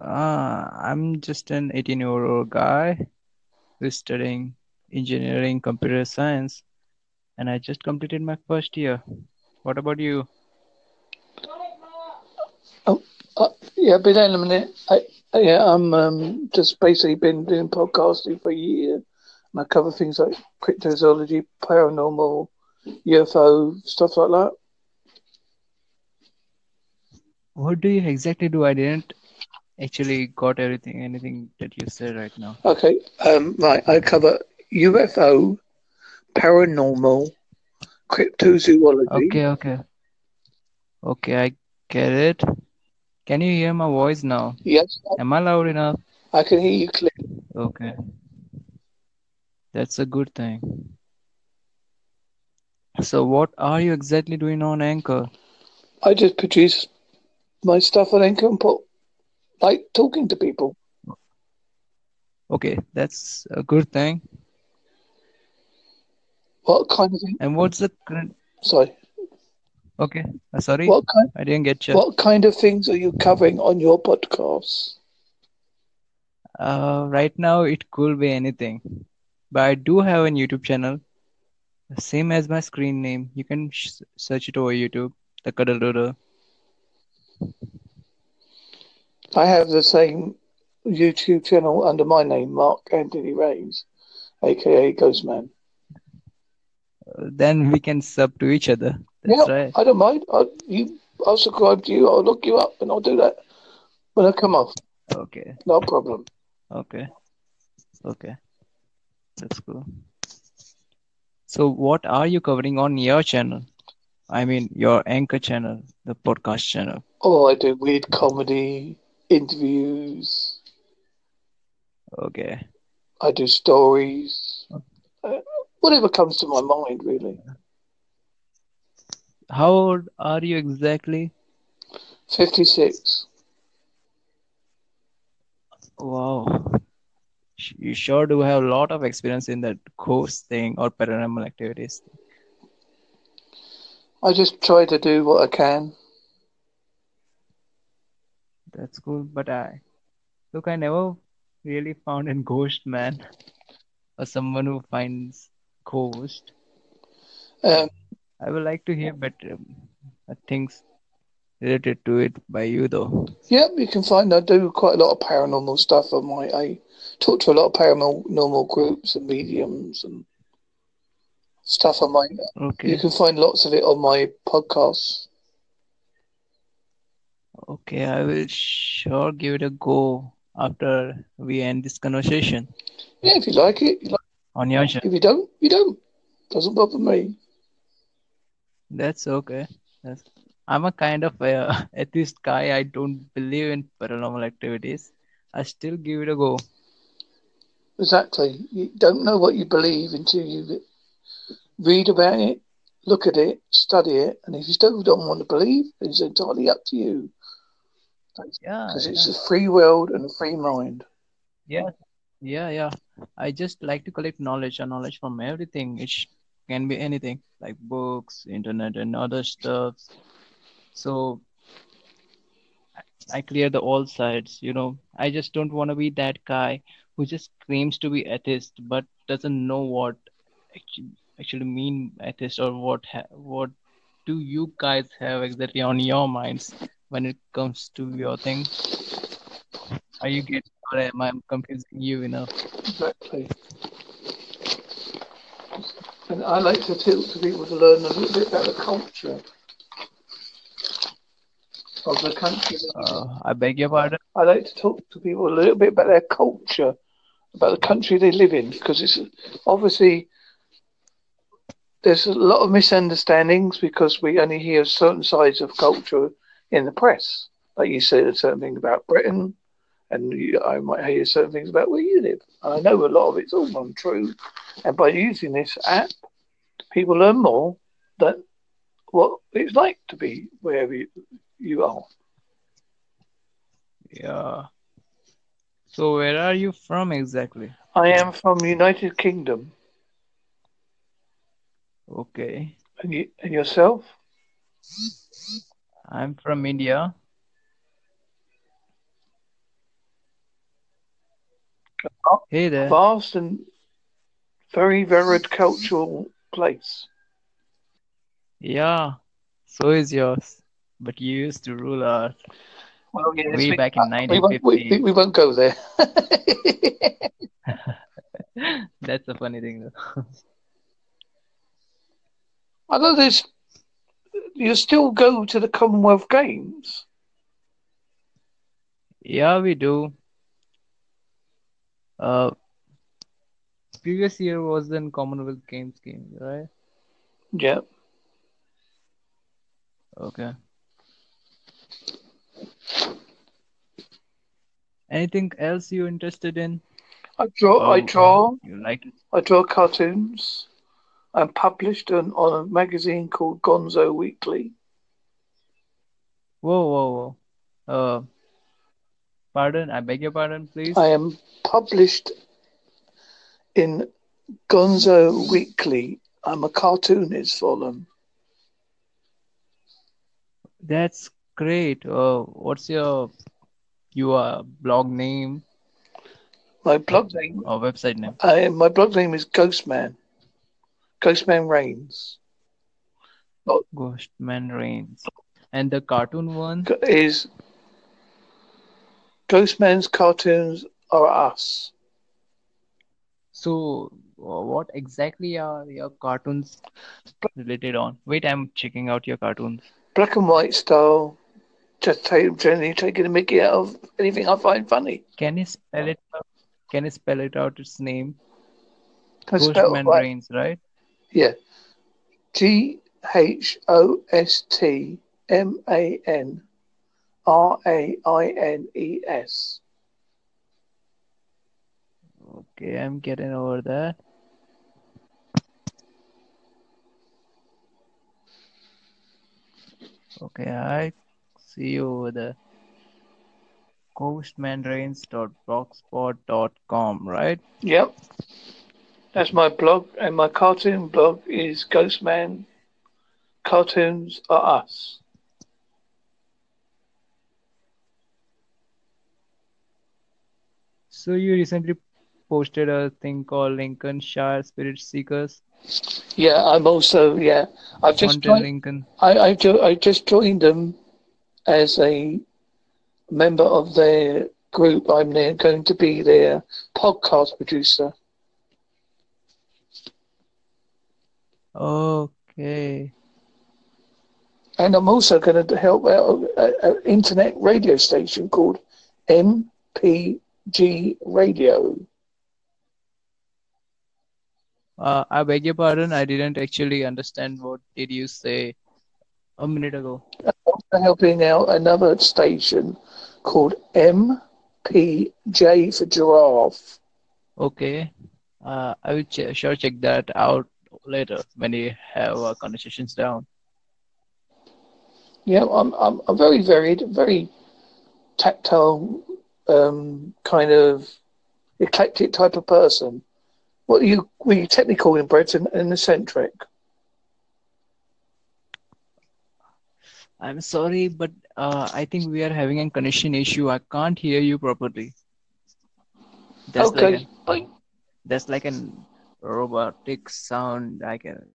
Uh, I'm just an 18 year old guy who's studying engineering computer science, and I just completed my first year. What about you? Oh, uh, yeah, been in a minute. I, yeah, I'm um, just basically been doing podcasting for a year, and I cover things like cryptozoology, paranormal, UFO, stuff like that. What do you exactly do? I didn't actually got everything, anything that you said right now. Okay, um, right. I cover UFO, paranormal, cryptozoology. Okay, okay. Okay, I get it. Can you hear my voice now? Yes, Am I loud enough? I can hear you clearly. Okay. That's a good thing. So what are you exactly doing on Anchor? I just produce my stuff on Anchor and put like talking to people. Okay, that's a good thing. What kind of? And what's the current? Sorry. Okay, uh, sorry, What kind? I didn't get you. What kind of things are you covering on your podcast? Uh, right now it could be anything, but I do have a YouTube channel, same as my screen name. You can sh search it over YouTube, the Cuddle I have the same YouTube channel under my name, Mark Anthony Raines, aka Ghostman. Uh, Then we can sub to each other. Yeah, right. I don't mind. I'll, you, I'll subscribe to you. I'll look you up, and I'll do that when I come off. Okay, No problem. okay, okay. That's cool. So what are you covering on your channel? I mean, your Anchor channel, the podcast channel. Oh, I do weird comedy, interviews. Okay. I do stories. Uh, whatever comes to my mind, really. How old are you exactly? Fifty-six. Wow. You sure do have a lot of experience in that ghost thing or paranormal activities. I just try to do what I can. That's cool. But I look, I never really found a ghost man or someone who finds ghost. Um, I would like to hear better um, things related to it by you though. yeah, you can find I do quite a lot of paranormal stuff on my. I talk to a lot of paranormal groups and mediums and stuff on my. You can find lots of it on my podcasts. Okay, I will sure give it a go after we end this conversation Yeah, if you like it, you like. on your channel. If you don't, you don't. Doesn't bother me. That's okay. That's, I'm a kind of uh, a atheist guy. I don't believe in paranormal activities. I still give it a go. Exactly. You don't know what you believe until you read about it, look at it, study it, and if you still don't want to believe, it's entirely up to you. Yeah, Because yeah, it's a free world and a free mind. yeah, yeah, yeah. I just like to collect knowledge, and knowledge from everything. It can be anything, like books, internet, and other stuff. So I clear the all sides, you know. I just don't want to be that guy who just claims to be atheist but doesn't know what actually actually mean atheist or what ha what do you guys have exactly on your minds when it comes to your thing? Are you getting or am I confusing you enough? Exactly. And I like to talk to people to learn a little bit about the culture of the country. Uh, I beg your pardon. I like to talk to people a little bit about their culture, about the country they live in, because it's obviously there's a lot of misunderstandings because we only hear certain sides of culture in the press. Like you say, a certain thing about Britain, and you, I might hear certain things about where you live. And I know a lot of it's all untrue. And by using this app, people learn more that what it's like to be wherever you, you are. Yeah. So where are you from exactly? I am from United Kingdom. Okay. And, you, and yourself? I'm from India. Hey there. Vast and very varied cultural place. Yeah, so is yours. But you used to rule us Well, yes, way we, back in uh, we, won't, we, we won't go there. That's a funny thing, though. I know there's. You still go to the Commonwealth Games. Yeah, we do. Uh, previous year was in Commonwealth Games game, right? Yeah. Okay. Anything else you interested in? I draw. I uh, draw. you like to I draw cartoons. I'm published on, on a magazine called Gonzo Weekly. Whoa, whoa, whoa. Uh, pardon, I beg your pardon, please. I am published in Gonzo Weekly. I'm a cartoonist for them. That's great. Uh, what's your your blog name My blog name. or website name? I, my blog name is Ghostman. Ghostman Raines. Ghostman Raines. And the cartoon one? Is Ghostman's cartoons are us. So, uh, what exactly are your cartoons related on? Wait, I'm checking out your cartoons. Black and white style. Just take, generally taking a mickey out of anything I find funny. Can you spell it out? Can you spell it out its name? I spell it Ghostman right. Raines, right? Yeah. G H O S T M A N R A I N E S. Okay, I'm getting over that. Okay, I see you over there. Ghostmanraines.blogspot.com, right? Yep. That's my blog, and my cartoon blog is Ghostman Cartoons Are Us. So you recently posted a thing called Lincolnshire Spirit Seekers. Yeah, I'm also yeah. I've just joined, Lincoln. I I, jo- I just joined them as a member of their group. I'm there going to be their podcast producer. Okay. And I'm also going to help out an internet radio station called MPG Radio. Uh, I beg your pardon. I didn't actually understand what did you say a minute ago. I'm also helping out another station called MPJ for Giraffe. Okay. Uh, I will ch sure check that out later when you have our conversations down. Yeah, I'm, I'm, I'm very varied, very tactile, um, kind of eclectic type of person. What are you, were you technical in Brett and, and eccentric? I'm sorry, but uh, I think we are having a connection issue. I can't hear you properly. That's Okay, an bye. that's like an robotic sound. I can